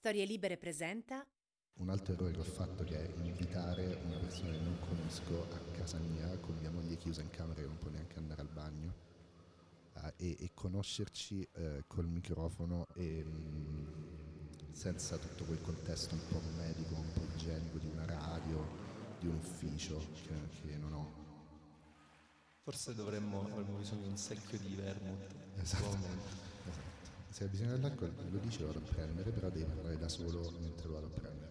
Storie Libere presenta Un altro errore che ho fatto che è invitare una persona che non conosco a casa mia con mia moglie chiusa in camera che non può neanche andare al bagno eh, e, e conoscerci eh, col microfono e mh, senza tutto quel contesto un po' medico, un po' igienico di una radio, di un ufficio che, che non ho. Forse dovremmo, avremmo bisogno di un secchio di vermouth. Esatto. Se hai bisogno dell'alcol lo dici lo vado a prendere, però devi parlare da solo mentre lo vado a prendere.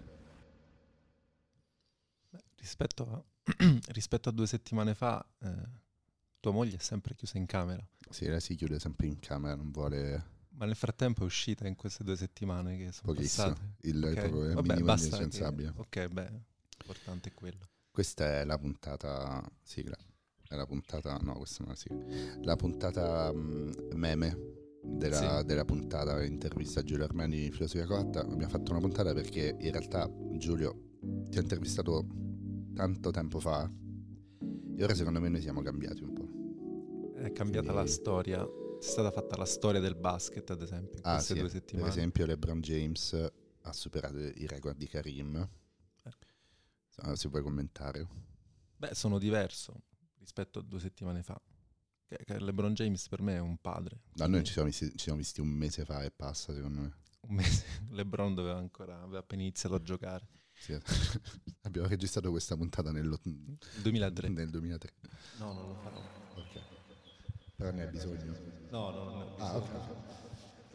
Beh, rispetto, a, rispetto a due settimane fa, eh, tua moglie è sempre chiusa in camera. Sì, lei si chiude sempre in camera, non vuole Ma nel frattempo è uscita in queste due settimane che sono pochissimo. passate. Il, Ok, proprio vabbè, minimo basta che- indispensabile. Ok, beh, l'importante è quello. Questa è la puntata sigla. È la puntata. No, questa non è la sigla. La puntata mm, meme della, Sì. della puntata intervista a Giulio Armani di Filosofia Cotta. Abbiamo fatto una puntata perché in realtà Giulio ti ha intervistato tanto tempo fa. E ora secondo me noi siamo cambiati un po'. È cambiata la Quindi- storia. È stata fatta la storia del basket, ad esempio, in Ah, queste sì. due Per settimane. esempio, LeBron James ha superato i record di Karim. Eh. Se- Se vuoi commentare. Beh, sono diverso rispetto a due settimane fa. LeBron James per me è un padre. No, noi ci siamo, visti, ci siamo visti un mese fa e passa, secondo me. Un mese LeBron doveva ancora, aveva appena iniziato a giocare. Sì. Abbiamo registrato questa puntata nello- 2003. nel 2003. No, non lo farò. Ok. Però ne hai bisogno. No, no, no. Ah, ok.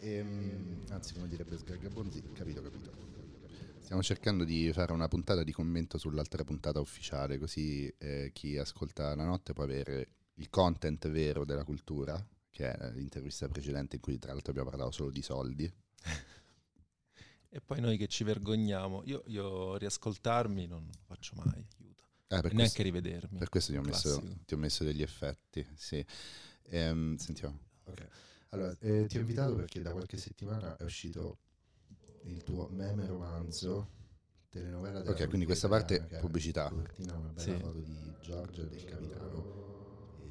Ehm, anzi, come direbbe Sgargabonzi, capito, capito. Stiamo cercando di fare una puntata di commento sull'altra puntata ufficiale, così eh, chi ascolta la notte può avere il content vero della cultura, che è l'intervista precedente in cui tra l'altro abbiamo parlato solo di soldi. E poi noi che ci vergogniamo. Io, io riascoltarmi non lo faccio mai, aiuto. Eh, per neanche questo- rivedermi. Per questo ti ho, messo, ti ho messo degli effetti, sì. Ehm, sentiamo. Allora, eh, ti ho invitato perché da qualche settimana è uscito il tuo meme romanzo, telenovela della Ok, quindi questa parte ha pubblicità. in copertina una bella Sì. foto di Giorgio e del capitano.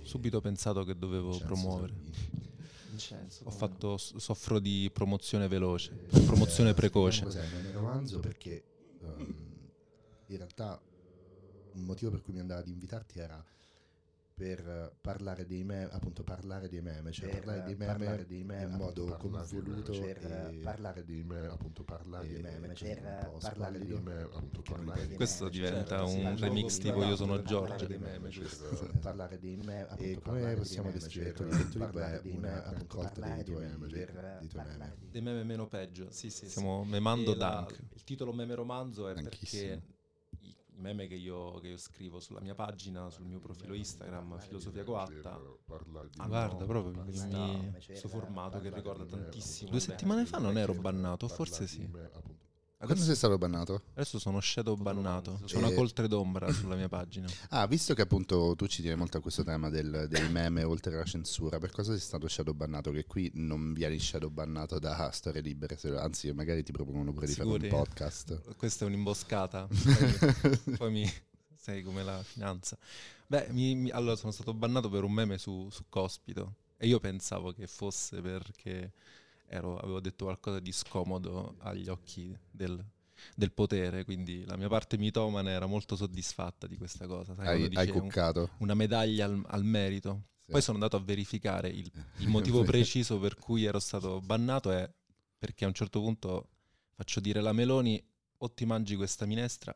Subito ho pensato che dovevo Vincenzo promuovere. Salvini. Ho fatto, soffro di promozione veloce, promozione Eh, precoce. Cos'è il meme romanzo? Perché ehm, in realtà un motivo per cui mi andava di invitarti era per eh, parlare dei meme, appunto parlare dei meme, cioè Per parlare dei meme, parlare dei meme, in modo convoluto per e parlare dei meme, appunto parlare dei meme, per parlare dei meme, appunto parlare dei Questo diventa certo, un remix tipo Io sono Giorgio dei meme, cioè, parlare dei meme, E appunto, come parlare possiamo dei meme, descrivere cioè, il tuo libro? parlare È dei una meme, appunto, raccolta parlare dei meme, dei- tuoi meme. dei meme meno peggio. Sì, sì. Stiamo memando E Dunk. Il titolo meme romanzo è perché meme che io, che io scrivo sulla mia pagina, sul mio profilo Instagram, Filosofia Coatta, hanno Guarda, proprio questo formato che ricorda tantissimo. Due settimane fa non ero bannato, forse sì. Quando sei stato bannato? Adesso sono shadow bannato. C'è E- una coltre d'ombra sulla mia pagina. Ah, visto che appunto tu ci tieni molto a questo tema del- dei meme oltre alla censura, per cosa sei stato shadow bannato? Che qui non vieni shadow bannato da storie libere, se- anzi magari ti propongono pure di fare Sicuri? un podcast. Questa è un'imboscata. Poi, poi mi sei come la finanza. Beh, mi- mi- allora sono stato bannato per un meme su, su Cospito e io pensavo che fosse perché ero- avevo detto qualcosa di scomodo agli occhi del, del potere, quindi la mia parte mitomane era molto soddisfatta di questa cosa. Sai, Hai, hai dice un- cuccato? una medaglia al, al merito. Sì. Poi sono andato a verificare il, il motivo preciso per cui ero stato bannato è perché a un certo punto faccio dire alla Meloni o ti mangi questa minestra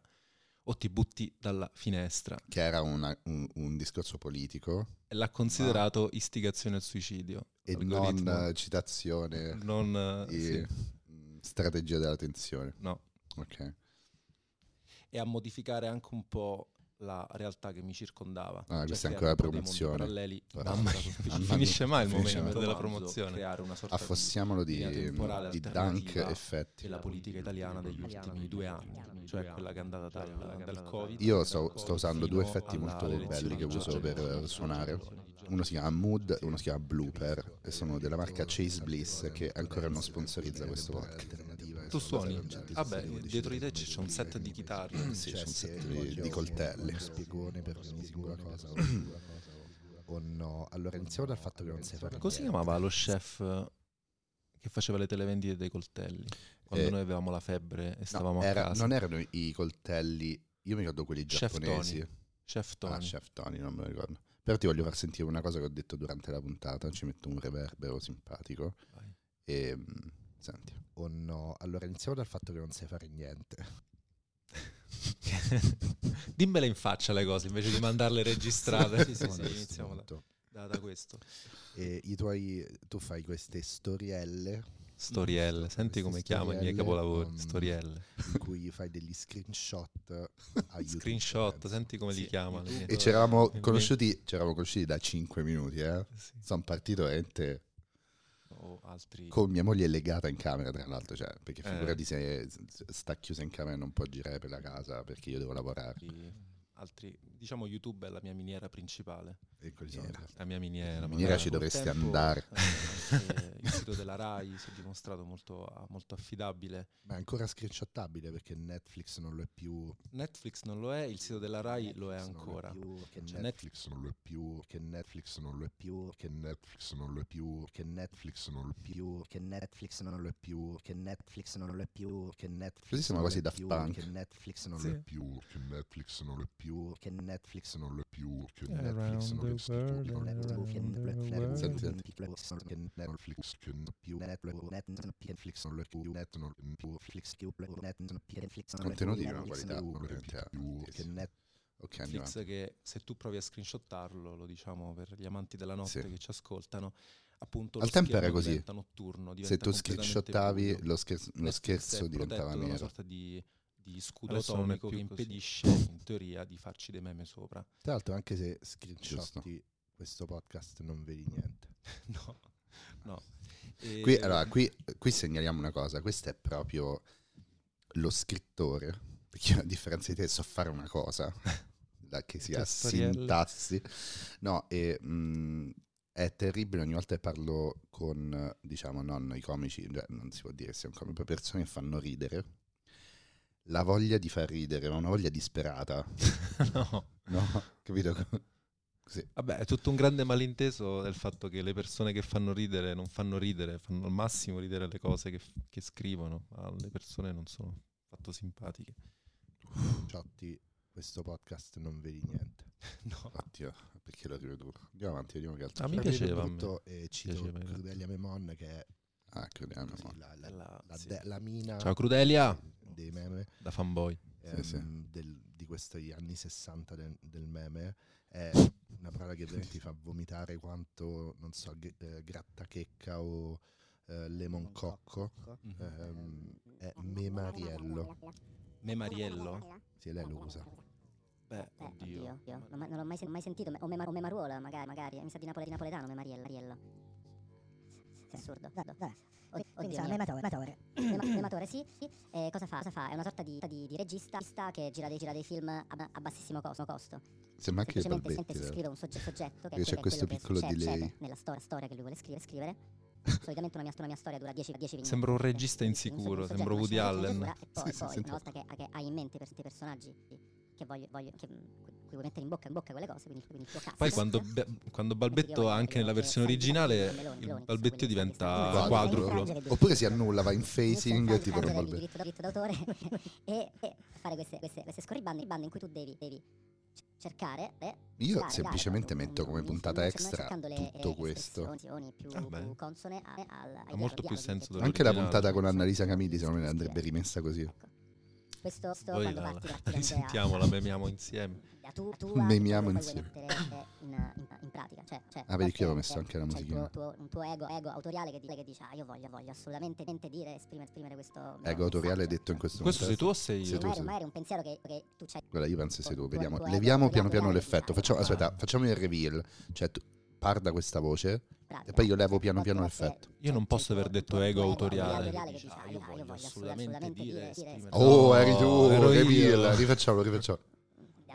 o ti butti dalla finestra Che era una- un, un discorso politico e l'ha considerato istigazione al suicidio. E Algoritmo. non eh, citazione Non, eh, e sì, strategia della tensione. no. Ok. E a modificare anche un po' la realtà che mi circondava. Ah, questa è ancora mondi promozione. paralleli. Mamma non finisce mai il Finisce momento mai. della promozione. Creare una sorta Affossiamolo di, di Dunk effetti. della politica italiana degli ultimi due anni, cioè quella che è andata dal, dal Covid. Io sto, sto usando due effetti molto belli che uso per eh, suonare. Uno si chiama Mood e uno si chiama Blooper e sono della marca Chase Bliss che ancora non sponsorizza questo podcast. Tu suoni? Vabbè, dietro di te c'è un set di chitarre. Sì, c'è un set di, di coltelli. uno spiegone per ogni singola cosa o, no. Allora iniziamo dal fatto che non sai fare Come si chiamava lo chef che faceva le televendite dei coltelli? quando Eh, noi avevamo la febbre e No, stavamo era- a casa. non erano i coltelli, io mi ricordo quelli Chef giapponesi. Tony. Chef Tony. Ah, Chef Tony, non me lo ricordo. Però ti voglio far sentire una cosa che ho detto durante la puntata, ci metto un reverbero simpatico. Vai. E mm, senti. O no? Allora iniziamo dal fatto che non sai fare niente. Dimmele in faccia le cose invece di mandarle registrate. sì, sì, sì, iniziamo da, da- da questo. E i tuoi, tu fai queste storielle Storielle, senti come chiamo i miei capolavori, um, storielle. in cui fai degli screenshot a YouTube. Screenshot, senti come li Sì. chiama. le mie- E ci eravamo i conosciuti, conosciuti da 5 minuti, eh. Sì. Sono partito veramente O altri... con mia moglie legata in camera, tra l'altro, cioè, perché Eh. figurati se s- sta chiusa in camera e non può girare per la casa perché io devo lavorare. altri- diciamo YouTube è la mia miniera principale. E così sono. La mia miniera. La miniera ci dovresti tempo, andare. eh, il sito della RAI si è dimostrato molto, molto affidabile. Ma è ancora screenshottabile perché Netflix non lo è più. Netflix non lo è, il sito della RAI lo è Netflix non ancora. più, che Cioè, Netflix non lo è più, che Netflix non lo è più, che Netflix non lo è più, che Netflix non lo è più, che Netflix non lo è più, che Netflix non lo è più, che Netflix Così siamo non quasi lo è Daft più, Punk. che Netflix non lo è più, che Netflix non lo è più, che Netflix non lo è più, che Netflix non lo è più, Contenuti di una qualità Ok, Netflix che se tu provi a screenshottarlo, lo diciamo per gli amanti della notte Sì. che ci ascoltano, appunto Al lo tempo era così. diventa notturno, Se diventa tu completamente screenshottavi lo, scher- lo scherzo diventava da una nero. sorta di, di scudo Adesso atomico che più così. impedisce in teoria di farci dei meme sopra. Tra l'altro anche se screenshotti questo podcast non vedi niente. no, no. E- Qui, allora, qui, qui segnaliamo una cosa, questo è proprio lo scrittore, perché io a differenza di te so fare una cosa, da che sia sintassi, no, e mh, è terribile ogni volta che parlo con, eh, diciamo, non i comici, cioè, non si può dire comici, proprio persone che fanno ridere, la voglia di far ridere, ma una voglia disperata, no. no? Capito? Così. Vabbè, è tutto un grande malinteso del fatto che le persone che fanno ridere non fanno ridere, fanno al massimo ridere le cose che, che scrivono, ma le persone non sono affatto simpatiche. Ciotti, questo podcast non vedi niente. No. Oddio, perché lo rivedo? Andiamo avanti, vediamo che altro Ah, mi piaceva a me. eh, cito Piaceva. Crudelia Memon che è Ah, crediamo. così, la, la- La- la sì. de- la mina Ciao Crudelia, dei meme da fanboy. ehm, sì. del- di questi anni 60 de- del meme è una parola che veramente ti fa vomitare quanto, non so, gr- eh, grattachecca o eh, lemon cocco. Ehm, è memariello. Memariello? Sì, lei lo usa. Beh, Eh, oddio. oddio, io non, non l'ho mai, sen- mai sentito, o, mema- o memaruola magari, magari, mi sa di, napole- di napoletano, memariello. Sì, assurdo. Dai, dai. Od- Quindi oddio sarà mio. mematore. mematore. Mema- Mematore, sì. sì. Eh, cosa fa? Cosa fa? È una sorta di, di- di regista che gira dei, gira dei film a, a bassissimo costo. costo. Sembra anche i Semplicemente si scrive un sogge- soggetto che, c'è che è questo che piccolo succede- delay. succede nella storia, storia che lui vuole scrivere. scrivere. Solitamente una mia, una mia storia dura 10 10 vignetti. Sembra un regista Un so- insicuro, un sembra Woody Allen. sceneggiatura, E poi, Sì, sì, poi sento- una volta che, che hai in mente questi personaggi che voglio, voglio che, cui vuoi mettere in bocca in bocca quelle cose, quindi, quindi il tuo cazzo. Poi quando, be- quando balbetto anche nella versione originale, il balbettio diventa quadruplo. Oppure si annulla, va in facing e tipo il roba diritto, diritto d'autore e, e fare queste, queste, queste scorribande bande in cui tu devi, devi cercare eh, Io dare- semplicemente dare metto come un- puntata un- extra le, tutto questo. più, Ah, beh. più consone a- al, Ha molto più senso che- Anche la puntata con Annalisa Camilli secondo me andrebbe rimessa così. Ecco. Questo, questo Poi quando la, parti, la parti da risentiamo, un'idea- la memiamo insieme. La tu- tua, Memiamo insieme. vuoi mettere eh, in, in- in pratica. Cioè, cioè, Ah, vedi che io ho a volte, messo anche la musichina. tuo, tuo- un tuo ego, ego autoriale che, di- che dice, ah, io voglio, voglio assolutamente dire, esprimere, esprimere questo Ego autoriale messaggio. detto in questo Questo sei tu o sei Sei io? tu, magari, sì. magari un pensiero che, che tu c'hai Guarda, io penso sei tu, Tuo- vediamo. tuo Leviamo piano piano l'effetto. Facciamo, aspetta, facciamo il reveal. Cioè, tu parla questa voce. E poi io levo Cioè, piano piano l'effetto. Io non posso aver tuo- detto tuo ego autoriale. dice, ah, "Ah, io voglio assolutamente dire, Oh, eri tu, reveal. Rifacciamo, rifacciamo.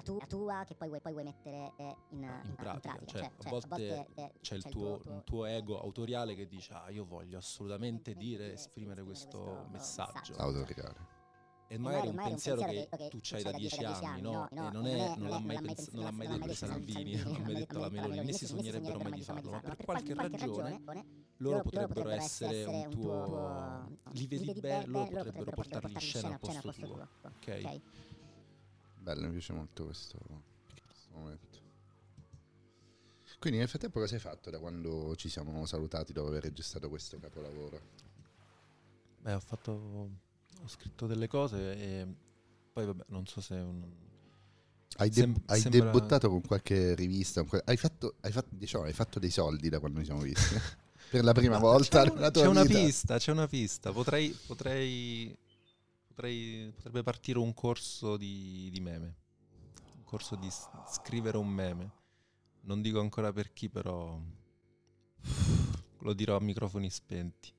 La tua, la tua che poi vuoi, poi vuoi mettere eh, in, in, pratica, pratica. cioè, a volte eh, C'è il tuo, un tuo ego autoriale che dice, ah, io voglio assolutamente dire, esprimere questo messaggio. Autoriale. E magari un pensiero che tu c'hai da dieci anni, no? E non, è, non l'ha mai, pens- non l'ha mai detto Salvini, non l'ha mai detto la Meloni, né si sognerebbero mai di farlo, ma per qualche ragione loro potrebbero essere un tuo... li vedi bene, loro potrebbero portarli in scena al posto tuo, ok? Bello, mi piace molto questo, questo momento. Quindi nel frattempo cosa hai fatto da quando ci siamo salutati dopo aver registrato questo capolavoro? Beh, ho fatto ho scritto delle cose e poi vabbè, non so se... Un... Hai, de- Sem- hai sembra... debuttato con qualche rivista? Hai fatto, hai, fatto, diciamo, hai fatto dei soldi da quando ci siamo visti? per la prima volta c'è, tua c'è una pista, c'è una pista. Potrei, potrei, potrei, potrebbe partire un corso di, di meme. Un corso di scrivere un meme. Non dico ancora per chi, però lo dirò a microfoni spenti.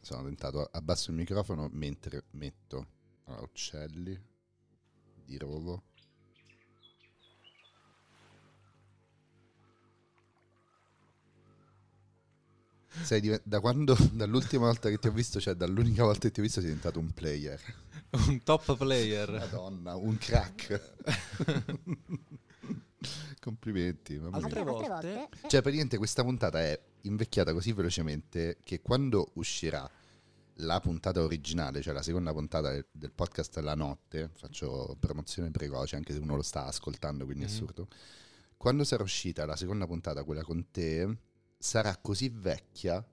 Sono tentato, abbasso il microfono mentre metto allora, uccelli di rovo. Sei diven- da quando, dall'ultima volta che ti ho visto, cioè dall'unica volta che ti ho visto, sei diventato un player. un top player. Madonna, un crack. Complimenti. mamma mia. Altre volte Cioè, praticamente questa puntata è invecchiata così velocemente che quando uscirà la puntata originale, cioè la seconda puntata del, del podcast La Notte, faccio promozione precoce anche se uno lo sta ascoltando, quindi è Mhm. assurdo. Quando sarà uscita la seconda puntata, quella con te, sarà così vecchia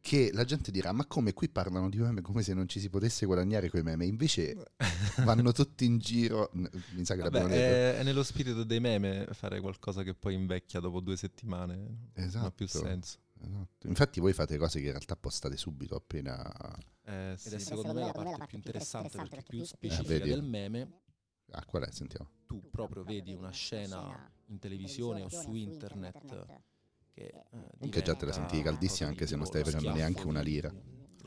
che la gente dirà ma come qui parlano di meme come se non ci si potesse guadagnare quei meme invece vanno tutti in giro mi sa che Vabbè, l'abbiamo detto è, è nello spirito dei meme fare qualcosa che poi invecchia dopo due settimane. Non ha Esatto. più senso. Esatto. Infatti voi fate cose che in realtà postate subito appena... Eh, Ed sì. è secondo me la parte più interessante perché più specifica vedi. del meme, Ah, qual è? Sentiamo. tu proprio vedi una scena in televisione o su internet che eh, Comunque già te la sentivi caldissima anche se non stai facendo neanche una lira.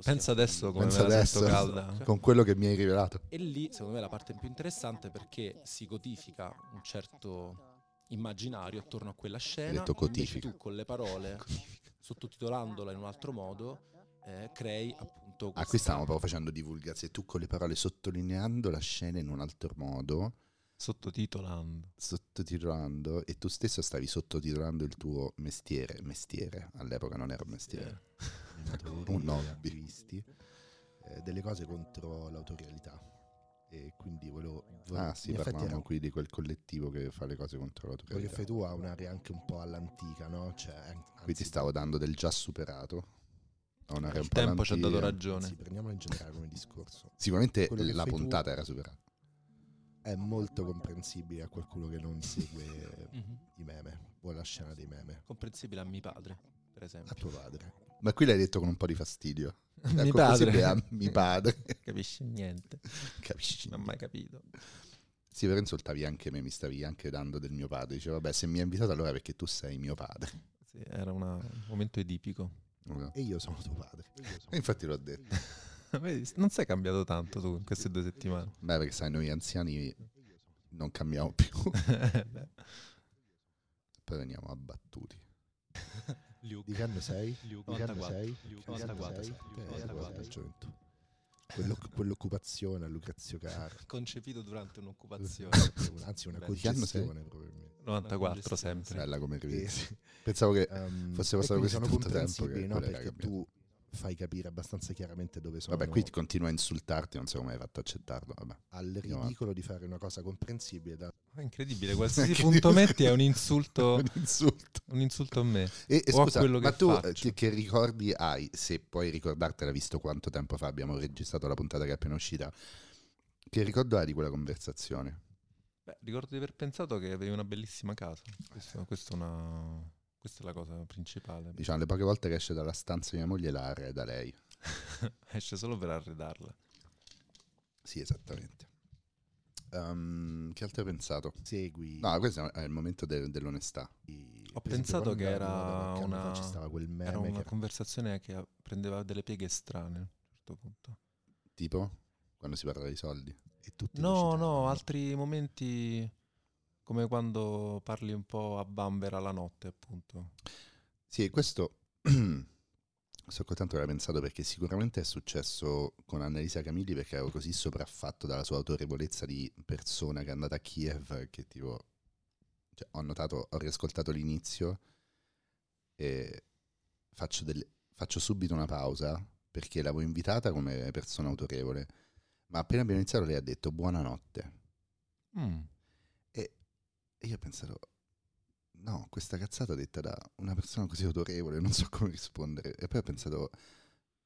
Pensa adesso come Pensa adesso. calda. Con quello che mi hai rivelato. E lì, secondo me, è la parte più interessante perché si codifica un certo immaginario attorno a quella scena. detto codifica. tu con le parole, sottotitolandola in un altro modo, eh, crei appunto Ah, qui stavamo proprio facendo divulgazione. Tu con le parole sottolineando la scena in un altro modo, Sottotitolando. sottotitolando, e tu stesso stavi sottotitolando il tuo mestiere. Mestiere, all'epoca non era un mestiere. Un hobby. attivisti, eh, delle cose contro l'autorialità. E quindi volevo... vo- Ah sì, parlavamo qui di quel collettivo che fa le cose contro quello che l'autorità. fai tu ha un'area anche un po' all'antica, no? Cioè, an- Qui ti anzi, stavo dando del già superato. Il po' tempo ci ha dato ragione. anzi, prendiamolo in generale come discorso. Sicuramente la fai tu- puntata era superata. È molto comprensibile a qualcuno che non segue Mhm. i meme o la scena dei meme. comprensibile a mio padre, per A esempio. tuo padre. Ma qui l'hai detto con un po' di fastidio. Mi Ecco, padre. a mi padre. Capisci niente. Capisci? Non ho mai capito. Sì, però insultavi anche me, mi stavi anche dando del mio padre. Dicevo, vabbè, se mi hai invitato allora perché tu sei mio padre. Sì, era una- un momento edipico. No. E io sono tuo padre. E io sono- infatti l'ho detto. Non sei cambiato tanto tu in queste due settimane. Beh, perché sai, noi anziani non cambiamo più. Poi veniamo abbattuti. Luke. Di che anno sei? Luke, Di che anno 94. sei? Luke, Di che anno 94, sei? Luke, Eh, 94. guarda, gioventù. Quello- quell'occupazione a Lucrezio Caro. Concepito durante un'occupazione. Anzi, una cogestione probabilmente. 94 sempre. Bella come sì. Pensavo che Ehm, fosse passato così tanto tempo che no? Perché tu fai capire abbastanza chiaramente dove sono Vabbè, qui ti continua a insultarti, non so come hai fatto a accettarlo. Vabbè. al ridicolo di fare una cosa comprensibile da È incredibile, qualsiasi punto metti è un insulto, Un insulto. un insulto a me. E, e O a scusa, quello ma che tu eh, che, che ricordi hai, se puoi ricordartela visto quanto tempo fa abbiamo registrato la puntata che è appena uscita, che ricordo hai di quella conversazione? Beh, ricordo di aver pensato che avevi una bellissima casa. Questo, questo è una- questa è la cosa principale. Diciamo, le poche volte che esce dalla stanza di mia moglie la arreda lei. Esce solo per arredarla. Sì, esattamente. Ehm, che altro hai pensato? segui No, questo è il momento de- dell'onestà. Ho per pensato che era una- ci stava quel meme Era che una era- conversazione che prendeva delle pieghe strane a un certo punto. Tipo? Quando si parla di soldi. e No, no, altri momenti come quando parli un po' a bambera la notte, appunto. Sì, questo contento che l'hai pensato perché sicuramente è successo con Annalisa Camilli perché ero così sopraffatto dalla sua autorevolezza di persona che è andata a Kiev che tipo cioè, ho notato, ho riascoltato l'inizio e faccio, delle, faccio subito una pausa perché l'avevo invitata come persona autorevole ma appena abbiamo iniziato lei ha detto buonanotte mm. E io ho pensato no, questa cazzata detta da una persona così autorevole, non so come rispondere. E poi ho pensato,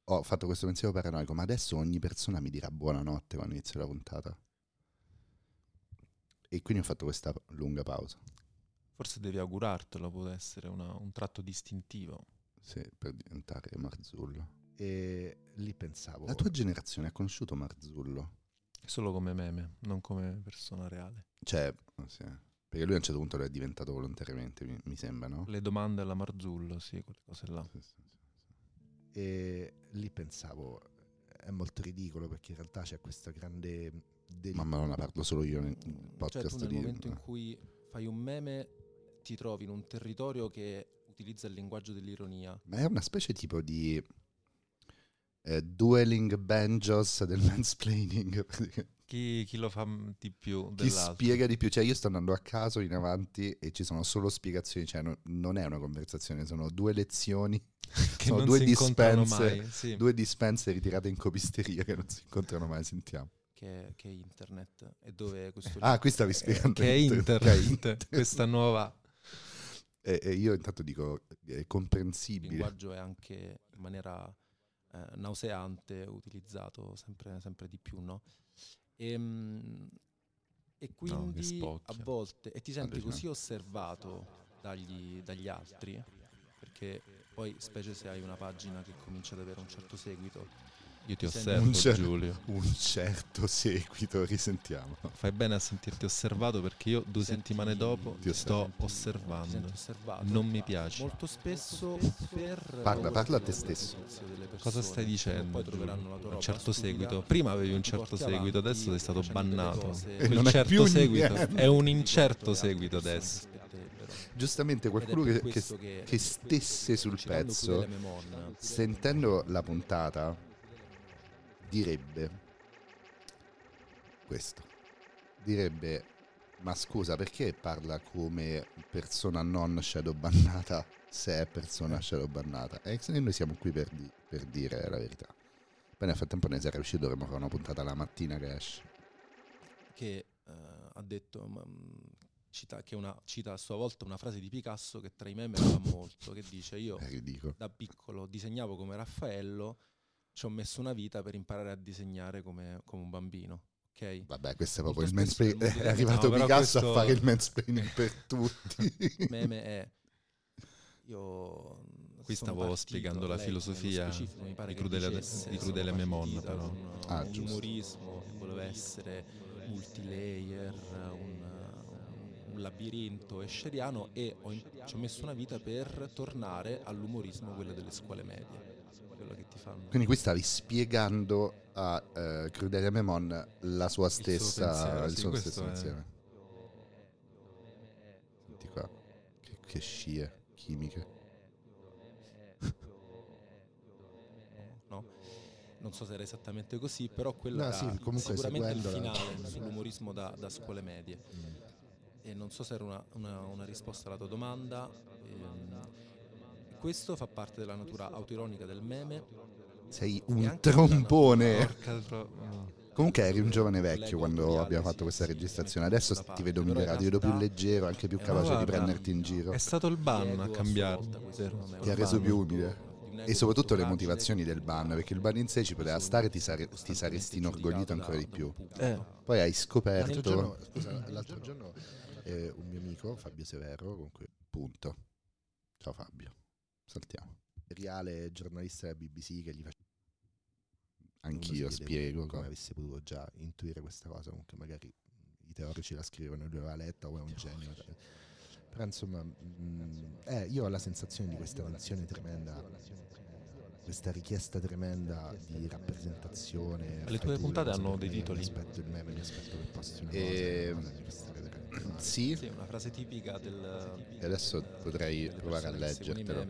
ho fatto questo pensiero paranoico, ma adesso ogni persona mi dirà buonanotte quando inizio la puntata. E quindi ho fatto questa lunga pausa. Forse devi augurartelo, può essere una, un tratto distintivo. Sì, per diventare Marzullo. E lì pensavo... La tua generazione ha conosciuto Marzullo? Solo come meme, non come persona reale. Cioè, sì. Perché lui a un certo punto lo è diventato volontariamente, mi, mi sembra, no? Le domande alla Marzullo, sì, quelle cose là. Sì, sì, sì, e lì pensavo, è molto ridicolo perché in realtà c'è questa grande... Del... Mamma non la parlo solo io nel podcast cioè, tu nel di... momento in cui fai un meme ti trovi in un territorio che utilizza il linguaggio dell'ironia. Ma è una specie tipo di eh, dueling banjos del mansplaining. Chi, chi, lo fa di più Chi spiega di più? Cioè io sto andando a caso in avanti e ci sono solo spiegazioni, cioè no, non è una conversazione, sono due lezioni, che sono due dispense, mai, sì. due dispense ritirate in copisteria che non si incontrano mai, sentiamo. Che, che è internet e dove questo... Ah, qui stavi spiegando. Che è internet, è internet. questa nuova... E, e, io intanto dico, è comprensibile. Il linguaggio è anche in maniera eh, nauseante utilizzato sempre, sempre di più, no? E, ehm, e quindi no, a volte, e ti senti così osservato dagli, dagli altri, perché poi specie se hai una pagina che comincia ad avere un certo seguito, io ti osservo, un cer- Giulio. Un certo seguito, risentiamo. Fai bene a sentirti osservato perché io due Senti, settimane dopo ti sto osservando. Non mi piace. Molto spesso per Parla, parla a te stesso. Cosa stai dicendo? Poi troveranno la tua Un certo seguito. Prima avevi un certo seguito, adesso sei stato bannato. Non è certo più seguito niente. è un incerto seguito adesso. Giustamente qualcuno che, che, che stesse sul pezzo, sentendo la puntata, direbbe questo. Direbbe, ma scusa, perché parla come persona non shadow bannata se è persona eh. shadow bannata? E noi siamo qui per, di- per dire la verità. Poi nel frattempo ne sarà uscito, dovremmo fare una puntata la mattina che esce. Che uh, ha detto, ma, cita, che una, cita a sua volta una frase di Picasso che tra i meme fa molto, che dice io da piccolo disegnavo come Raffaello ci ho messo una vita per imparare a disegnare come, come un bambino. Okay. Vabbè, questo è proprio il mansplaining. È arrivato no, Picasso questo... a fare il mansplaining per tutti. Il meme è. Io. Qui stavo spiegando la filosofia di Crudele, di crudele Memon, però. Un, ah, un umorismo che voleva essere multilayer, un, un labirinto escheriano e ho, ci ho messo una vita per tornare all'umorismo, quello delle scuole medie quello che ti fanno. Quindi qui stavi spiegando a uh, Crudelia Memon la sua stessa, il suo, stesso insieme. Senti qua, che, che scie chimiche. no, non so se era esattamente così, però quello no, era sì, sicuramente il finale sull'umorismo da, da scuole medie. Mm. E non so se era una, una, una risposta alla tua domanda. Ehm, questo fa parte della natura autoironica del meme. Sei un trombone. Comunque eri un giovane vecchio quando abbiamo fatto questa registrazione, adesso ti vedo migliorato, ti vedo più leggero, anche più capace di prenderti in giro. È stato il ban a cambiare, ti ha reso più umile. E soprattutto le motivazioni del ban, perché il ban in sé ci poteva stare e ti, sare- ti saresti inorgoglito ancora di più. Eh. Poi hai scoperto... L'altro giorno, scusa, l'altro giorno eh, un mio amico, Fabio Severo, comunque, punto. Ciao Fabio saltiamo. Reale giornalista della BBC che gli faceva Anch'io spiego come avesse potuto già intuire questa cosa. Comunque, magari i teorici la scrivono, lui aveva letta o è un genio. Però insomma, mh, eh, io ho la sensazione di questa tensione tremenda, questa richiesta tremenda di rappresentazione. Le tue puntate hanno dei titoli? Aspetto il meme, aspetto che posti una e... cosa. Sì. sì, una frase tipica del... E adesso potrei provare a leggertelo.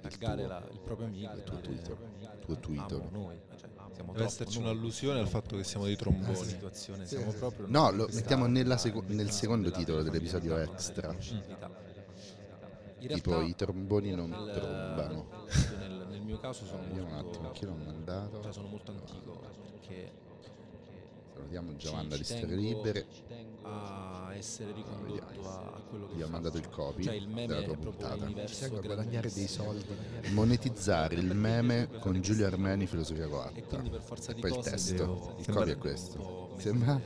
taggare la, il proprio amico il tuo Twitter. tuo Twitter. noi. Cioè, siamo Deve esserci un'allusione al fatto che siamo dei tromboni. situazione, siamo proprio No, lo mettiamo nella seco- nel secondo titolo dell'episodio extra. Tipo i tromboni non trombano. Nel, nel mio caso sono Vediamo un attimo chi l'ho mandato. cioè sono molto antico perché Salutiamo Giovanna di Storie Libere. A essere ricondotto a, a quello che Gli ho faccio. mandato il copy Cioè il meme della è tua proprio puntata. l'universo a guadagnare dei soldi. Monetizzare il meme con Giulio Armeni, filosofia E coatta. quindi per forza E di poi il testo. devo- Il copy è questo. Sembra?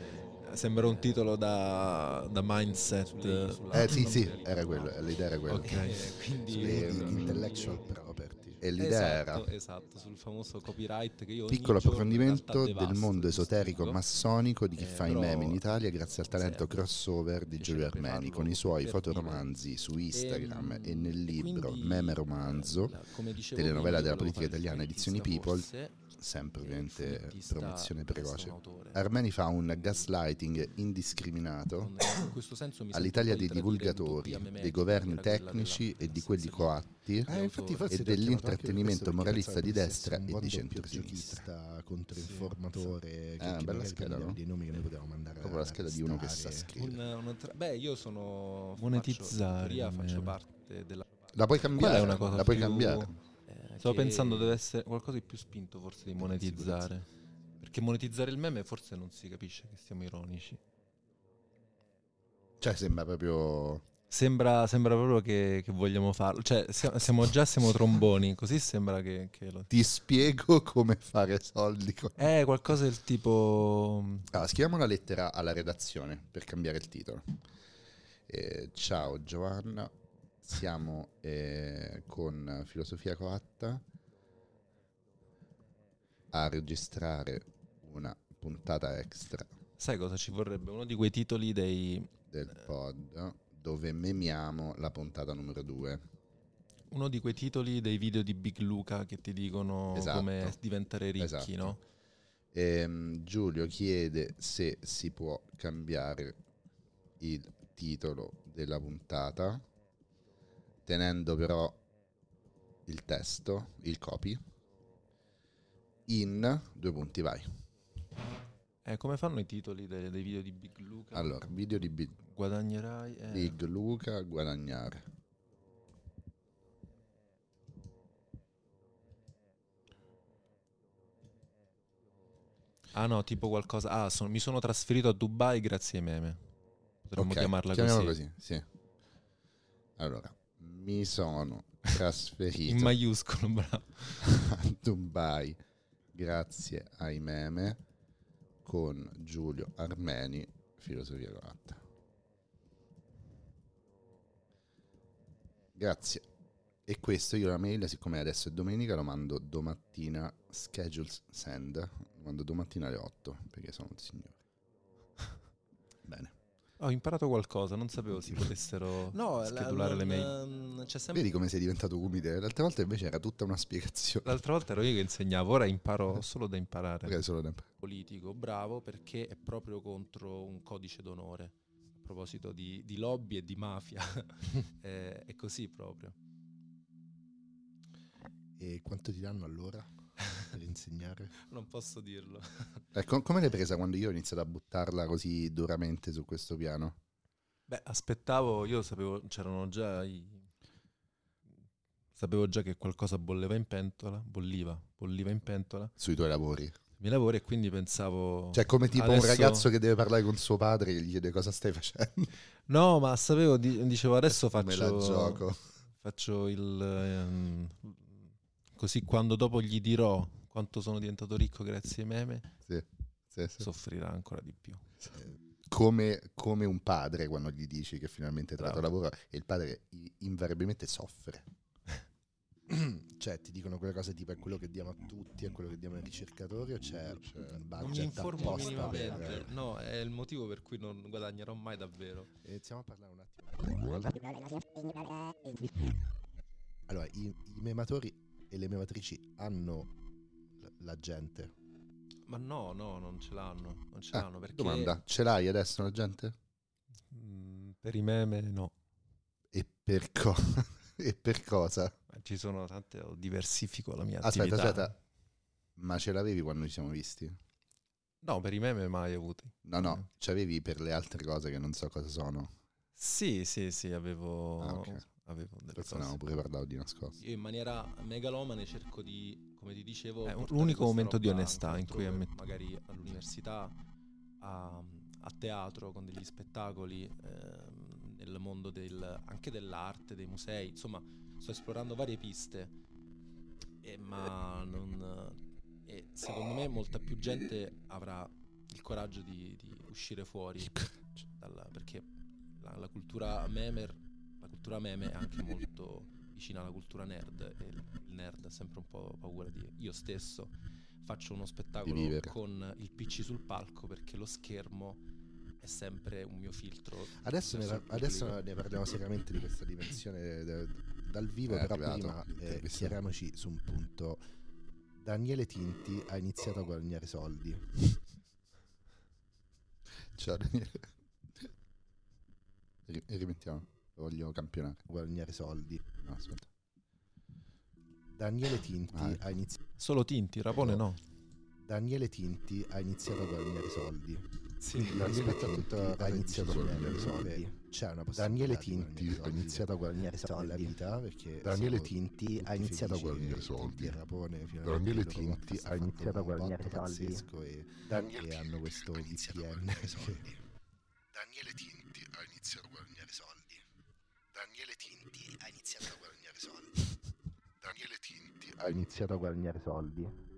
Sembra un titolo da, da mindset. sulle- sulla- Eh sì, sì, era quello, l'idea era quella. Ok. Quindi. Di intellectual property. E l'idea esatto, era esatto, sul famoso copyright che io piccolo approfondimento del mondo esoterico massonico di chi Eh, fa i meme in Italia grazie al talento serve. crossover di Giulio Armeni con i suoi fotoromanzi su Instagram Ehm, e nel libro Meme Romanzo, dicevo telenovela della politica italiana, edizioni People, forse, sempre ovviamente promozione precoce. Armeni fa un gaslighting indiscriminato Non- in questo senso mi all'Italia dei divulgatori, dei governi tecnici e di quelli coatti Eh, infatti e dell'intrattenimento moralista di destra e di centrosinistra. giochista, controinformatore, che, Eh, che bella scheda, no? dei nomi che noi potevamo mandare Proprio la scheda di uno che sa scrivere. Un- un tra- beh, io sono Monetizzare faccio, faccio meme. parte della La puoi cambiare? è una cosa la puoi cambiare? Stavo che- pensando deve essere qualcosa di più spinto forse di monetizzare. Perché monetizzare il meme forse non si capisce che siamo ironici. Cioè sembra proprio... Sembra, sembra proprio che, che vogliamo farlo. Cioè, siamo, siamo già siamo tromboni, così sembra che, che lo... Ti spiego come fare soldi. con- Eh, qualcosa del tipo... Allora, scriviamo una lettera alla redazione per cambiare il titolo. Eh, ciao Giovanna, siamo eh, con Filosofia Coatta a registrare una puntata extra Sai cosa ci vorrebbe? Uno di quei titoli dei... del pod dove memiamo la puntata numero 2. Uno di quei titoli dei video di Big Luca che ti dicono Esatto. come diventare ricchi, Esatto. no? Ehm, Giulio chiede se si può cambiare il titolo della puntata, tenendo però il testo, il copy, in due punti, vai. Eh, come fanno i titoli de- dei video di Big Luca? Allora, video di Big, Guadagnerai... eh, Big Luca guadagnare. Ah no, tipo qualcosa... Ah, sono- mi sono trasferito a Dubai grazie ai meme. Potremmo Ok, chiamarla così. così, sì. Allora, mi sono trasferito In maiuscolo, bravo. a Dubai grazie ai meme con Giulio Armeni, filosofia coatta. Grazie. E questo io la mail, siccome adesso è domenica, lo mando domattina, schedules send, lo mando domattina alle 8, perché sono un signore. Bene. Ho imparato qualcosa, non sapevo si potessero No, la- schedulare le mail. ehm, c'è sempre Vedi come sei diventato umile? L'altra volta invece era tutta una spiegazione. L'altra volta ero io che insegnavo, ora imparo solo da imparare. Perché solo tempo. politico bravo perché è proprio contro un codice d'onore. A proposito di, di lobby e di mafia, è, è così proprio. E quanto ti danno all'ora per insegnare? Non posso dirlo. Ecco, come l'hai presa quando io ho iniziato a buttarla così duramente su questo piano? Beh, aspettavo, io sapevo, c'erano già i... Sapevo già che qualcosa bolleva in pentola, bolliva, bolliva in pentola, Sui tuoi lavori. i miei lavori e quindi pensavo... Cioè, come tipo un Adesso- ragazzo che deve parlare con suo padre e gli chiede cosa stai facendo. No, ma sapevo, di- dicevo adesso Come la faccio... gioco. Faccio il... ehm, così quando dopo gli dirò quanto sono diventato ricco grazie ai meme, Sì, sì, sì. soffrirà ancora di più. Come, come un padre quando gli dici che finalmente hai trovato lavoro e il padre invariabilmente soffre. cioè, ti dicono quelle cose tipo è quello che diamo a tutti, è quello che diamo ai ricercatori o c'è un Non mi budget informo apposta minimamente. per... No, è il motivo per cui non guadagnerò mai davvero. Iniziamo a parlare un attimo. Allora, i, i mematori e le mematrici hanno la, gente. Ma no, no, non ce l'hanno. Non ce Ah, l'hanno perché Domanda, ce l'hai adesso la gente? Mm, per i meme no. E per, co- e per cosa? Ci sono tante, diversifico la mia aspetta, attività. Aspetta, ma ce l'avevi quando ci siamo visti? No, per i meme mai avuti. No, no, ce l'avevi per le altre cose che non so cosa sono. Sì, sì, sì, avevo, ah, okay. Avevo delle cose. ne avevo pure parlato di nascosto. Io in maniera megalomane cerco di, come ti dicevo... È l'unico momento di onestà in cui ammetto. Magari all'università, a, a, teatro, con degli spettacoli, eh, nel mondo del, anche dell'arte, dei musei, insomma sto esplorando varie piste, eh, ma non e secondo me molta più gente avrà il coraggio di, di uscire fuori dalla, perché la, la, cultura memer cultura meme è anche molto vicina alla cultura nerd e il nerd ha sempre un po' paura di io stesso. Faccio uno spettacolo con il PC sul palco perché lo schermo è sempre un mio filtro. Adesso, ne, adesso ne, parliamo seriamente di questa dimensione de, dal vivo è però prima eh, chiariamoci su un punto. Daniele Tinti ha iniziato a guadagnare soldi. Ciao Daniele. E rimettiamo, voglio campionare. Guadagnare soldi. No, aspetta. Daniele Tinti ah, ecco. ha iniziato... Solo Tinti, Rapone no. Daniele Tinti ha iniziato a guadagnare soldi. Sì, Daniele Tinti ha iniziato a guadagnare soldi. C'è una Daniele Tinti ha iniziato a guadagnare soldi nella vita perché Daniele Tinti ha iniziato a guadagnare soldi. Rapone, Daniele Tinti ha iniziato a guadagnare soldi e, e hanno questo VPN. Daniele Tinti ha iniziato a guadagnare soldi. Daniele Tinti ha iniziato a guadagnare soldi. Daniele Tinti ha iniziato a guadagnare soldi.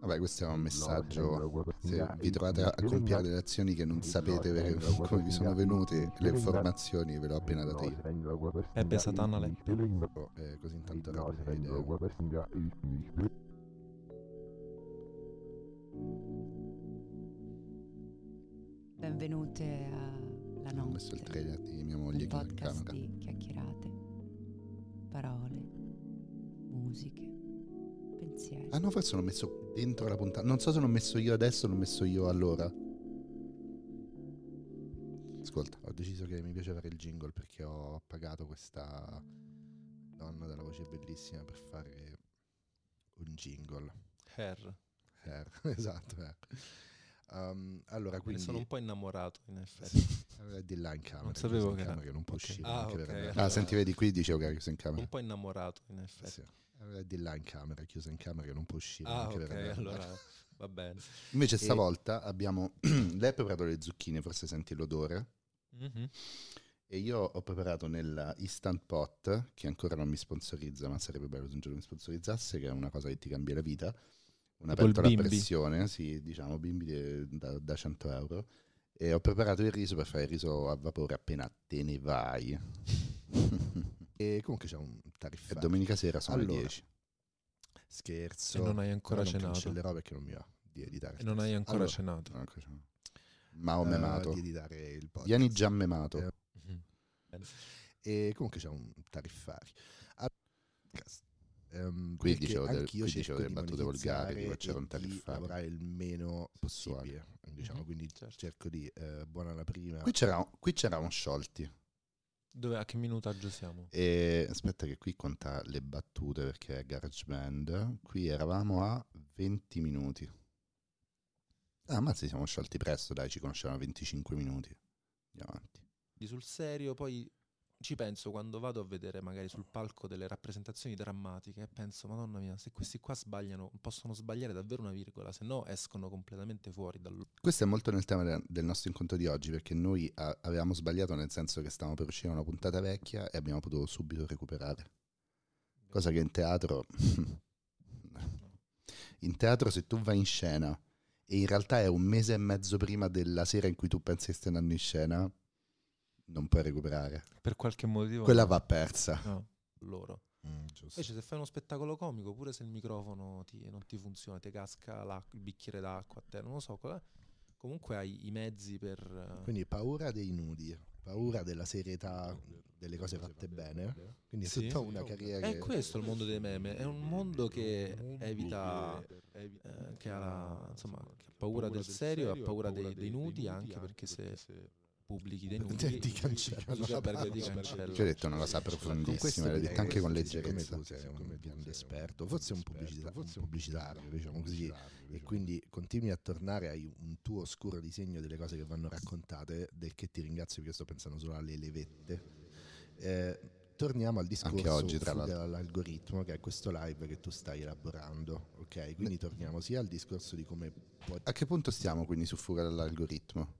Vabbè, questo è un messaggio. Se vi trovate a compiere delle azioni che non sapete come vi sono venute, le informazioni ve l'ho appena date io. Ebbe Satana Leppi. Eh, così intanto idee. Benvenute alla notte. Ho messo il trailer di mia moglie che in camera. di chiacchierate, parole, musiche, pensieri. Ah no, forse l'ho messo dentro la puntata. Non so se l'ho messo io adesso o l'ho messo io allora. Ascolta, ho deciso che mi piace fare il jingle perché ho pagato questa donna dalla voce bellissima per fare un jingle. Hair. Hair, esatto. Hair. Um, allora, quindi... Sono un po' innamorato, in effetti. di là in camera. Non sapevo che, era... che non può okay. uscire. Ah, okay. allora... ah, senti, vedi, qui dicevo che era chiuso in camera. Un po' innamorato, in effetti. Sì. Di là in camera, chiusa in camera, che non può uscire. Ah, ok, allora va bene. Invece stavolta abbiamo... Lei ha preparato le zucchine, forse senti l'odore. Mm-hmm. E io ho preparato nella Instant Pot, che ancora non mi sponsorizza, ma sarebbe bello se un giorno mi sponsorizzasse, che è una cosa che ti cambia la vita una pentola a pressione, sì, diciamo bimbi de, da, da 100 euro. E ho preparato il riso per fare il riso a vapore appena te ne vai. e comunque c'è un tariffario. E domenica sera sono allora, le 10. Scherzo. E non hai ancora non cenato. cancellerò perché non mi va di editare. E non hai ancora allora, cenato. Non ancora cenato. Ma ho memato. Uh, di editare il podcast. Vieni già memato. Eh. Mm-hmm. E comunque c'è un tariffario. Um, qui dicevo, del, qui dicevo delle battute volgari, di c'era un tariffario. lavorare il meno possibile, diciamo, mm-hmm, quindi certo. cerco di uh, buona la prima. Qui, c'era, qui c'eravamo sciolti. Dove, a che minutaggio siamo? E, aspetta che qui conta le battute perché è GarageBand. Qui eravamo a 20 minuti. Ah, ma siamo sciolti presto, dai, ci conoscevamo a 25 minuti. Andiamo avanti. Sul serio, poi ci penso quando vado a vedere magari sul palco delle rappresentazioni drammatiche e penso, madonna mia, se questi qua sbagliano, possono sbagliare davvero una virgola, se no escono completamente fuori dal... Questo è molto nel tema del nostro incontro di oggi, perché noi a- avevamo sbagliato nel senso che stavamo per uscire una puntata vecchia e abbiamo potuto subito recuperare. Cosa che in teatro... in teatro se tu vai in scena e in realtà è un mese e mezzo prima della sera in cui tu pensi che stai andando in scena non puoi recuperare. Per qualche motivo. Quella no. va persa. No, loro. Mm, Invece se fai uno spettacolo comico, pure se il microfono ti, non ti funziona, ti casca il bicchiere d'acqua a te, non lo so, comunque hai i mezzi per... Quindi paura dei nudi, paura della serietà delle cose fatte bene. Quindi è tutta una carriera. È questo il mondo dei meme. È un mondo che evita, eh, che, ha la, insomma, che ha paura del serio, ha paura dei, dei nudi, anche perché se pubblichi dei nudi ti cancellano Zuckerberg ti cancella. Ti ho detto una cosa profondissima, l'hai detto anche con leggerezza. Tu sei un grande esperto, forse un, pubblicità, forse un pubblicitario, diciamo così, e quindi continui a tornare, hai un tuo oscuro disegno delle cose che vanno raccontate, del che ti ringrazio perché sto pensando solo alle levette. Eh, torniamo al discorso oggi, tra dell'algoritmo, che è questo live che tu stai elaborando, ok? Quindi torniamo sia al discorso di come può... A che punto stiamo quindi su fuga dall'algoritmo?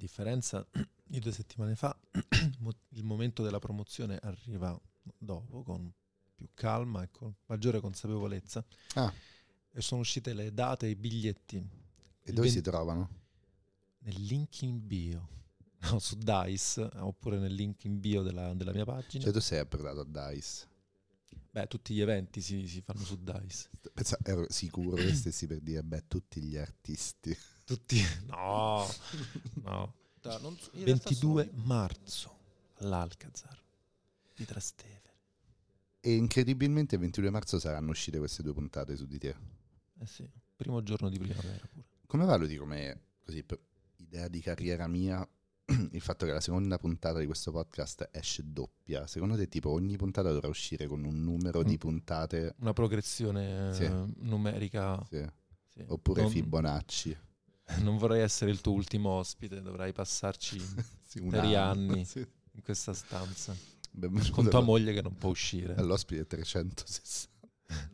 Differenza di due settimane fa, il momento della promozione arriva dopo, con più calma e con maggiore consapevolezza. Ah. E sono uscite le date e i biglietti. E dove 20... si trovano? Nel link in bio. No, su Dice, oppure nel link in bio della, della mia pagina. Cioè tu sei approdato a Dice? Beh, tutti gli eventi si, si fanno su Dice. Pensa, ero sicuro che stessi per dire, beh, tutti gli artisti. Tutti... No, no. 22 sono... marzo all'Alcazar di Trastevere. E incredibilmente il 22 marzo saranno uscite queste due puntate su di te. Eh sì, primo giorno di primavera pure. Come valuti come così, idea di carriera mia il fatto che la seconda puntata di questo podcast esce doppia, secondo te tipo ogni puntata dovrà uscire con un numero mm. di puntate? Una progressione sì. numerica? Sì. Sì. Oppure non, Fibonacci? Non vorrei essere il tuo ultimo ospite, dovrai passarci sì, per anni in questa stanza. Benvenuto con tua moglie che non può uscire. All'ospite 360.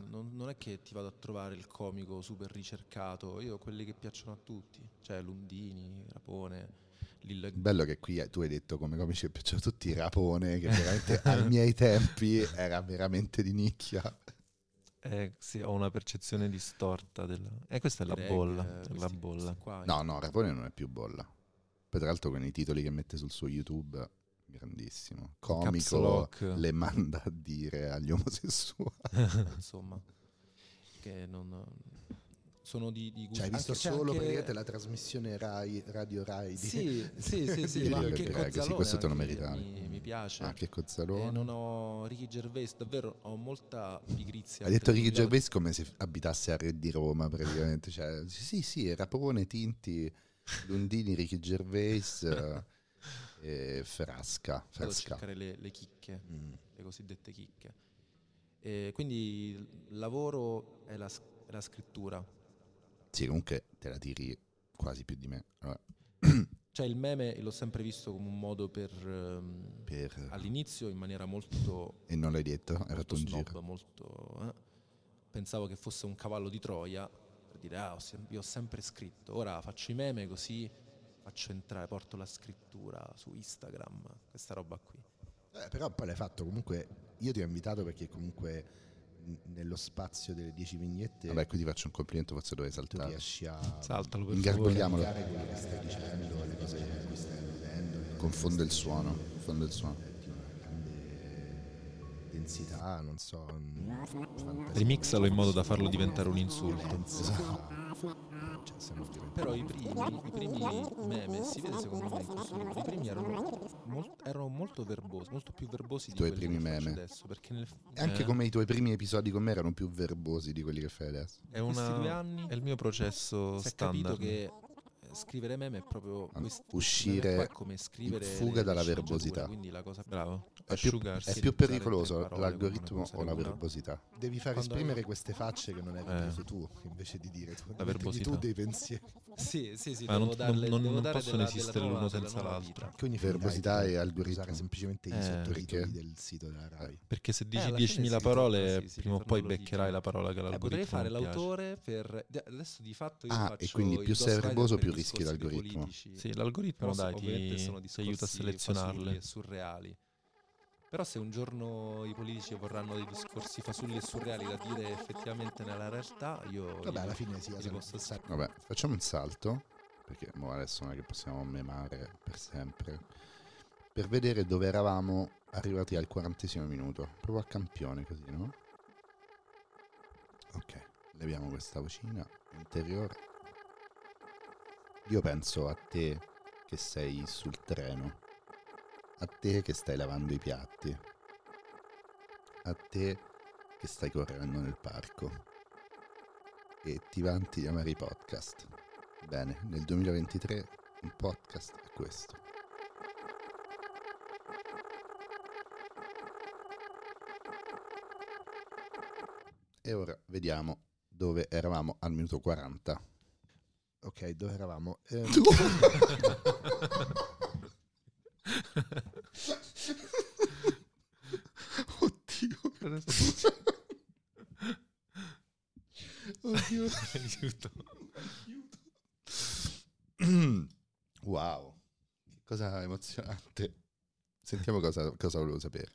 Non, non, è che ti vado a trovare il comico super ricercato, io ho quelli che piacciono a tutti, cioè Lundini, Rapone Lilla... Bello che qui tu hai detto come comici che piacciono tutti Rapone, che veramente ai miei tempi era veramente di nicchia. Eh, sì, ho una percezione distorta della... Eh, questa è la Greg, bolla. Eh, la bolla. Qua, no, no, Rapone non è più bolla. Poi tra l'altro con i titoli che mette sul suo YouTube, grandissimo. Comico, le manda a dire agli omosessuali. Insomma, che non sono di, di gusto. Cioè, hai visto anche, solo anche... praticamente la trasmissione Rai, Radio Rai di... Sì, sì, sì, sì, ma anche Cozzalone sì, questo te lo meritavi. Mi, mi piace. Anche Cozzalone. E non ho Ricky Gervais, davvero ho molta pigrizia. Hai detto Ricky Gervais come se abitasse a Re di Roma praticamente. Cioè, sì, sì, Rapone, Tinti, Lundini, Ricky Gervais e Frasca. Vado a cercare le, le chicche, mm. le cosiddette chicche. E quindi il lavoro è la, è la scrittura sì, comunque te la tiri quasi più di me. Allora. Cioè il meme l'ho sempre visto come un modo per, um, per... all'inizio in maniera molto... E non l'hai detto? Fatto un snob, giro. Molto, eh? Pensavo che fosse un cavallo di Troia per dire ah, io ho sempre scritto, ora faccio i meme così faccio entrare, porto la scrittura su Instagram, questa roba qui. Eh, però poi l'hai fatto comunque, io ti ho invitato perché comunque nello spazio delle dieci vignette. Vabbè, qui ti faccio un complimento, forse dove saltare. Tu riesci a Saltalo per ingarbugliamolo. quello che stai dicendo, le cose cui stai alludendo. Confonde il suono, confonde il suono. Una grande densità, non so. Remixalo in modo da farlo diventare un insulto. Esatto. Però i primi, i primi meme si vede secondo me in questo libro. I primi erano, molt, erano molto verbosi, molto più verbosi I di tuoi primi meme. adesso. Perché nel, anche eh, come i tuoi primi episodi con me erano più verbosi di quelli che fai adesso. È, una, due anni è il mio processo si standard. capito che scrivere meme è proprio quest- uscire come scrivere fuga dalla verbosità. Quindi la cosa bravo. È più, è più pericoloso l'algoritmo o la verbosità? Devi far Quando esprimere queste facce che non hai preso eh. tu, invece di dire tu, la verbosità. tu dei pensieri. Sì, sì, sì. Ma non, darle, non, non possono della, esistere della l'uno senza l'altro. Quindi verbosità e algoritmo usare semplicemente eh, i sottotitoli del sito della RAI. Perché se dici eh, 10.000 parole, sì, prima o poi beccherai la parola che l'algoritmo eh, Potrei fare l'autore per adesso di fatto io ah, faccio e quindi più sei verboso più rischi l'algoritmo. Sì, l'algoritmo dai ti aiuta a selezionarle. surreali. Però se un giorno i politici vorranno dei discorsi fasulli e surreali da dire effettivamente nella realtà, io... Vabbè, alla fine sì, li posso stare. Vabbè, facciamo un salto, perché adesso non è che possiamo memare per sempre, per vedere dove eravamo arrivati al quarantesimo minuto, proprio a campione così, no? Ok, leviamo questa vocina interiore. Io penso a te che sei sul treno, a te che stai lavando i piatti, a te che stai correndo nel parco e ti vanti di amare i podcast. Bene, nel 2023 un podcast è questo. E ora vediamo dove eravamo al minuto 40. Ok, dove eravamo? Ehm... Oddio. Oddio. Aiuto. Wow. Che cosa emozionante. Sentiamo cosa, cosa volevo sapere.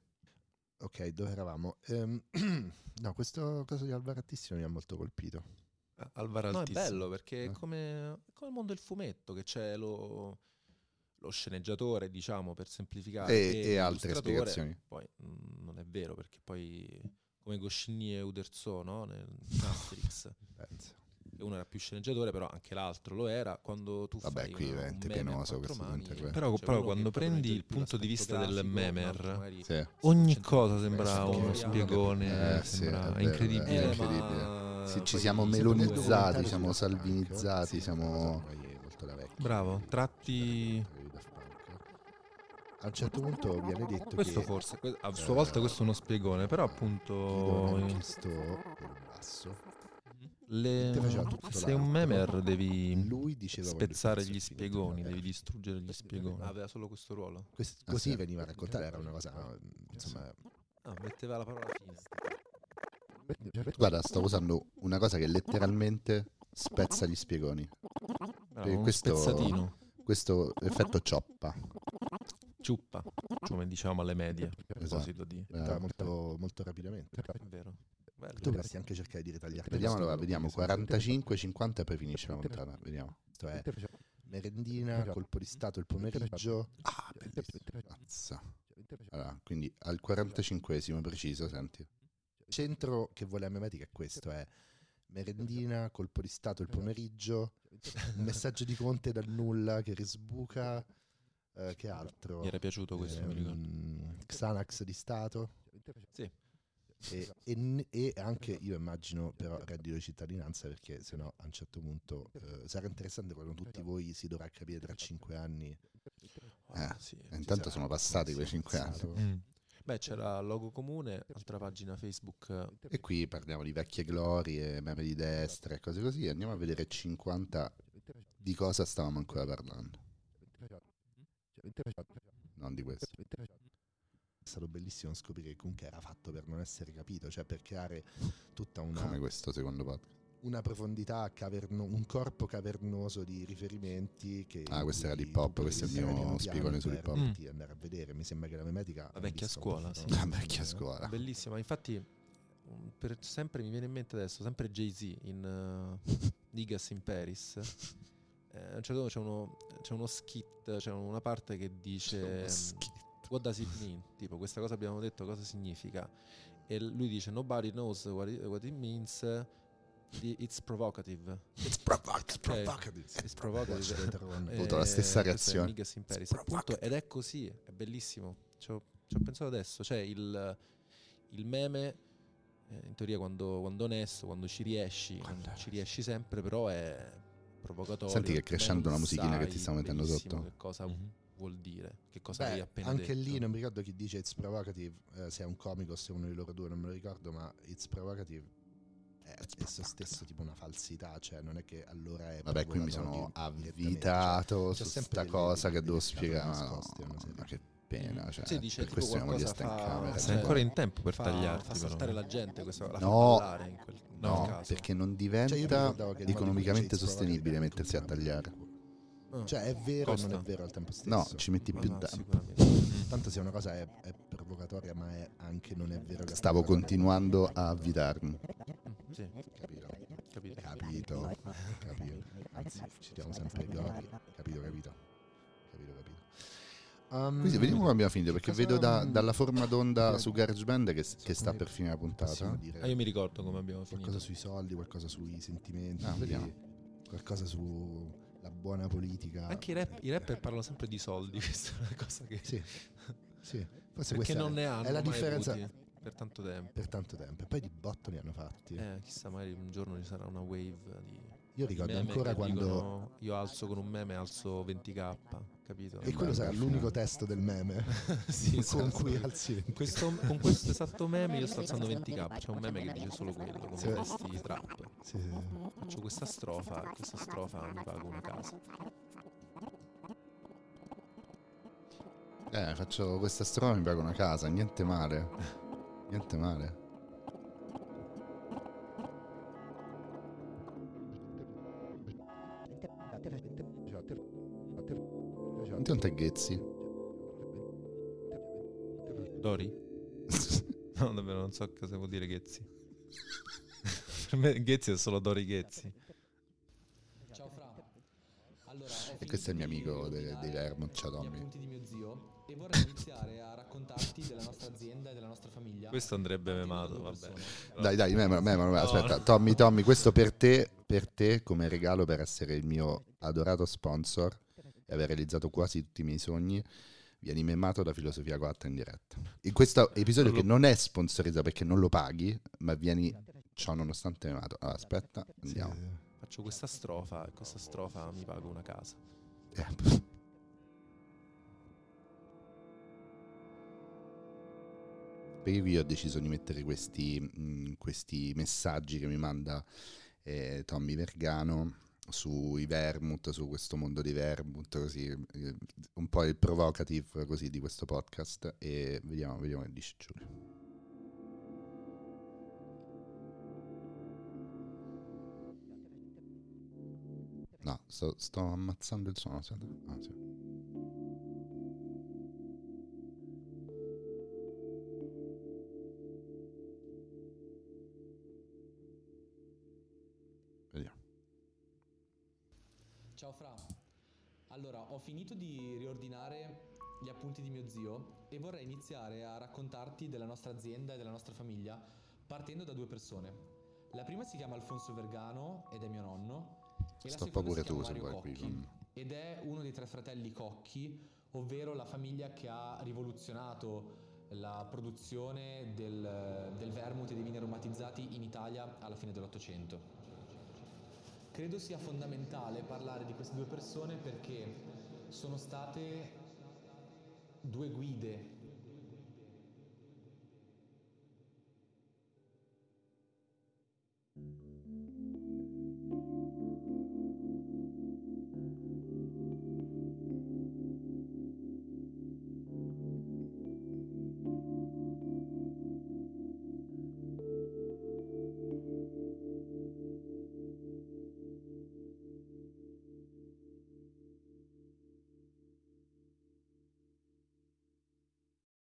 Ok, dove eravamo? Um, no, questo caso di Alvaro Altissimo mi ha molto colpito. Alvaro. No, è bello perché è eh. come, come il mondo del fumetto, che c'è lo, lo sceneggiatore, diciamo, per semplificare. E, e, altre spiegazioni. Poi mh, mm, non è vero, perché poi come Goscinny e Uderzo, no? Nel Asterix. Uno era più sceneggiatore, però anche l'altro lo era. Quando tu Vabbè, fai qui è veramente penoso questo mani, Però, cioè però quando prendi il punto di vista del memer, sì. ogni cosa sembra uno spiegone, eh, sembra sì, incredibile. È incredibile. Sì, ci siamo melonizzati, siamo salvinizzati, siamo... Bravo, tratti a un certo punto viene detto questo che, forse a sua volta questo è uno spiegone però appunto questo basso. Le... Sei un memer devi spezzare gli spiegoni, devi distruggere gli spiegoni. aveva solo questo ruolo. Quest- ah, così veniva a raccontare, era una cosa... Insomma... Ah, metteva la parola fine. Guarda, sto usando una cosa che letteralmente spezza gli spiegoni. Bravo, questo, spezzatino. Questo effetto cioppa. Ciuppa, come diciamo alle medie. A proposito di... Eh, molto, molto rapidamente. È vero. Bello, tu dovresti anche cercare di ritagliare. Vediamo, allora, vediamo 45, 50 e poi finisce la puntata. Vediamo. Questo è merendina, colpo di stato il pomeriggio. Ah, bellissimo. Allora, quindi al 45esimo preciso, senti. Il centro che vuole la memetica è questo, è merendina, colpo di stato il pomeriggio, un messaggio di Conte dal nulla che risbuca, eh, che altro? Mi era piaciuto questo, eh, mi ricordo. Ehm, Xanax di Stato. Sì. E, e, e, anche io immagino però reddito di cittadinanza perché sennò a un certo punto eh, sarà interessante quando tutti voi si dovrà capire tra cinque anni. Eh, sì, intanto sono passati quei cinque anni. Mm. Beh, c'era logo comune, altra pagina Facebook. E qui parliamo di vecchie glorie, meme di destra e cose così. Andiamo a vedere 50 di cosa stavamo ancora parlando. Non di questo è stato bellissimo scoprire che comunque era fatto per non essere capito, cioè per creare tutta una... Come questo secondo podcast? Una profondità, caverno, un corpo cavernoso di riferimenti che... Ah, questo era l'hip hop, questo è il mio spiegone sull'hip hop. Mm. andare a vedere, mi sembra che la memetica... La vecchia scuola, sì. La vecchia scuola. Bellissima, infatti per sempre mi viene in mente adesso, sempre Jay-Z in uh, Niggas in Paris. Eh, a un certo punto c'è uno, c'è uno skit, c'è una parte che dice what does it mean? Tipo, questa cosa abbiamo detto, cosa significa? E lui dice, nobody knows what it, what it means. It's provocative. It's, provo- it's provocative. It's provocative. Ho avuto la stessa reazione. Appunto, ed è così, è bellissimo. Ci ho, ci ho pensato adesso. Cioè, il, il meme, eh, in teoria, quando, quando onesto, quando ci riesci, quando ci riesci sempre, però è provocatorio. Senti che crescendo una musichina che ti sta mettendo sotto. Che cosa mm-hmm vuol dire? Che cosa Beh, hai appena anche detto? lì non mi ricordo chi dice It's Provocative, eh, se è un comico o se è uno di loro due, non me lo ricordo, ma It's Provocative è esso stesso tipo una falsità, cioè non è che allora è... Vabbè, qui mi sono avvitato cioè, su questa cosa che devo spiegare. No, ma che pena, cioè, sì, dice, per questo siamo fa, in camera. Sei ancora in tempo per fa, tagliarti. Fa saltare la gente, questo, la no, in quel, no perché non diventa cioè economicamente sostenibile mettersi a tagliare. Ah. Cioè è vero Costa. o non è vero al tempo stesso? No, ci metti più tempo. Tanto se una cosa è, è, provocatoria, ma è anche non è vero. Che Stavo continuando a avvitarmi. Sì. Capito? Capito. Capito. capito. Anzi, citiamo sempre Gori. Capito, capito. Capito, capito. Um, Quindi vediamo come abbiamo finito perché vedo da, dalla forma d'onda su GarageBand che, che sta per finire la puntata. Ah, io mi ricordo come abbiamo finito. Qualcosa sui soldi, qualcosa sui sentimenti, ah, qualcosa su la buona politica. Anche i, rap, i rapper parlano sempre di soldi, questa è una cosa che... Sì, sì. Forse Perché non ne hanno è la differenza per tanto tempo. Per tanto tempo. E poi di botto ne hanno fatti. Eh, chissà, magari un giorno ci sarà una wave di io ricordo ancora quando. Dicono, io alzo con un meme, alzo 20k, capito? E quello sarà l'unico testo del meme sì, con esatto. cui alzi 20 questo, Con questo esatto meme io sto alzando 20k. C'è un meme che dice solo quello, come sì. testi trap. Sì, sì. Faccio questa strofa, questa strofa mi pago una casa. Eh, faccio questa strofa mi pago una casa, niente male. Niente male. Senti un Ghezzi. Dori? no, davvero non so cosa vuol dire Ghezzi. per me Ghezzi è solo Dori Ghezzi. Ciao Fra. Allora, e questo è il mio amico dei de Vermont, ciao Tommy. di mio zio e vorrei iniziare a raccontarti della nostra azienda e della nostra famiglia. Questo andrebbe memato, vabbè. Dai, dai, memalo, memalo, aspetta. Tommy, Tommy, questo per te, per te come regalo per essere il mio adorato sponsor e aver realizzato quasi tutti i miei sogni, vieni memato da Filosofia 4 in diretta. In questo episodio che non è sponsorizzato perché non lo paghi, ma vieni ciò nonostante memato. Allora, aspetta, andiamo. Sì. Faccio questa strofa e questa strofa mi pago una casa. Eh. Perché io ho deciso di mettere questi, mh, mm, questi messaggi che mi manda eh, Tommy Vergano sui vermouth, su questo mondo di vermouth, così, eh, un po' il provocative così di questo podcast e vediamo, vediamo che dice Giulio. No, sto, sto ammazzando il suono. Ah, sì. Ciao Fra. Allora, ho finito di riordinare gli appunti di mio zio e vorrei iniziare a raccontarti della nostra azienda e della nostra famiglia partendo da due persone. La prima si chiama Alfonso Vergano ed è mio nonno. E Stoppa pure tu se vuoi qui. Ed è uno dei tre fratelli Cocchi, ovvero la famiglia che ha rivoluzionato la produzione del, del vermouth e dei vini aromatizzati in Italia alla fine dell'Ottocento. Credo sia fondamentale parlare di queste due persone perché sono state due guide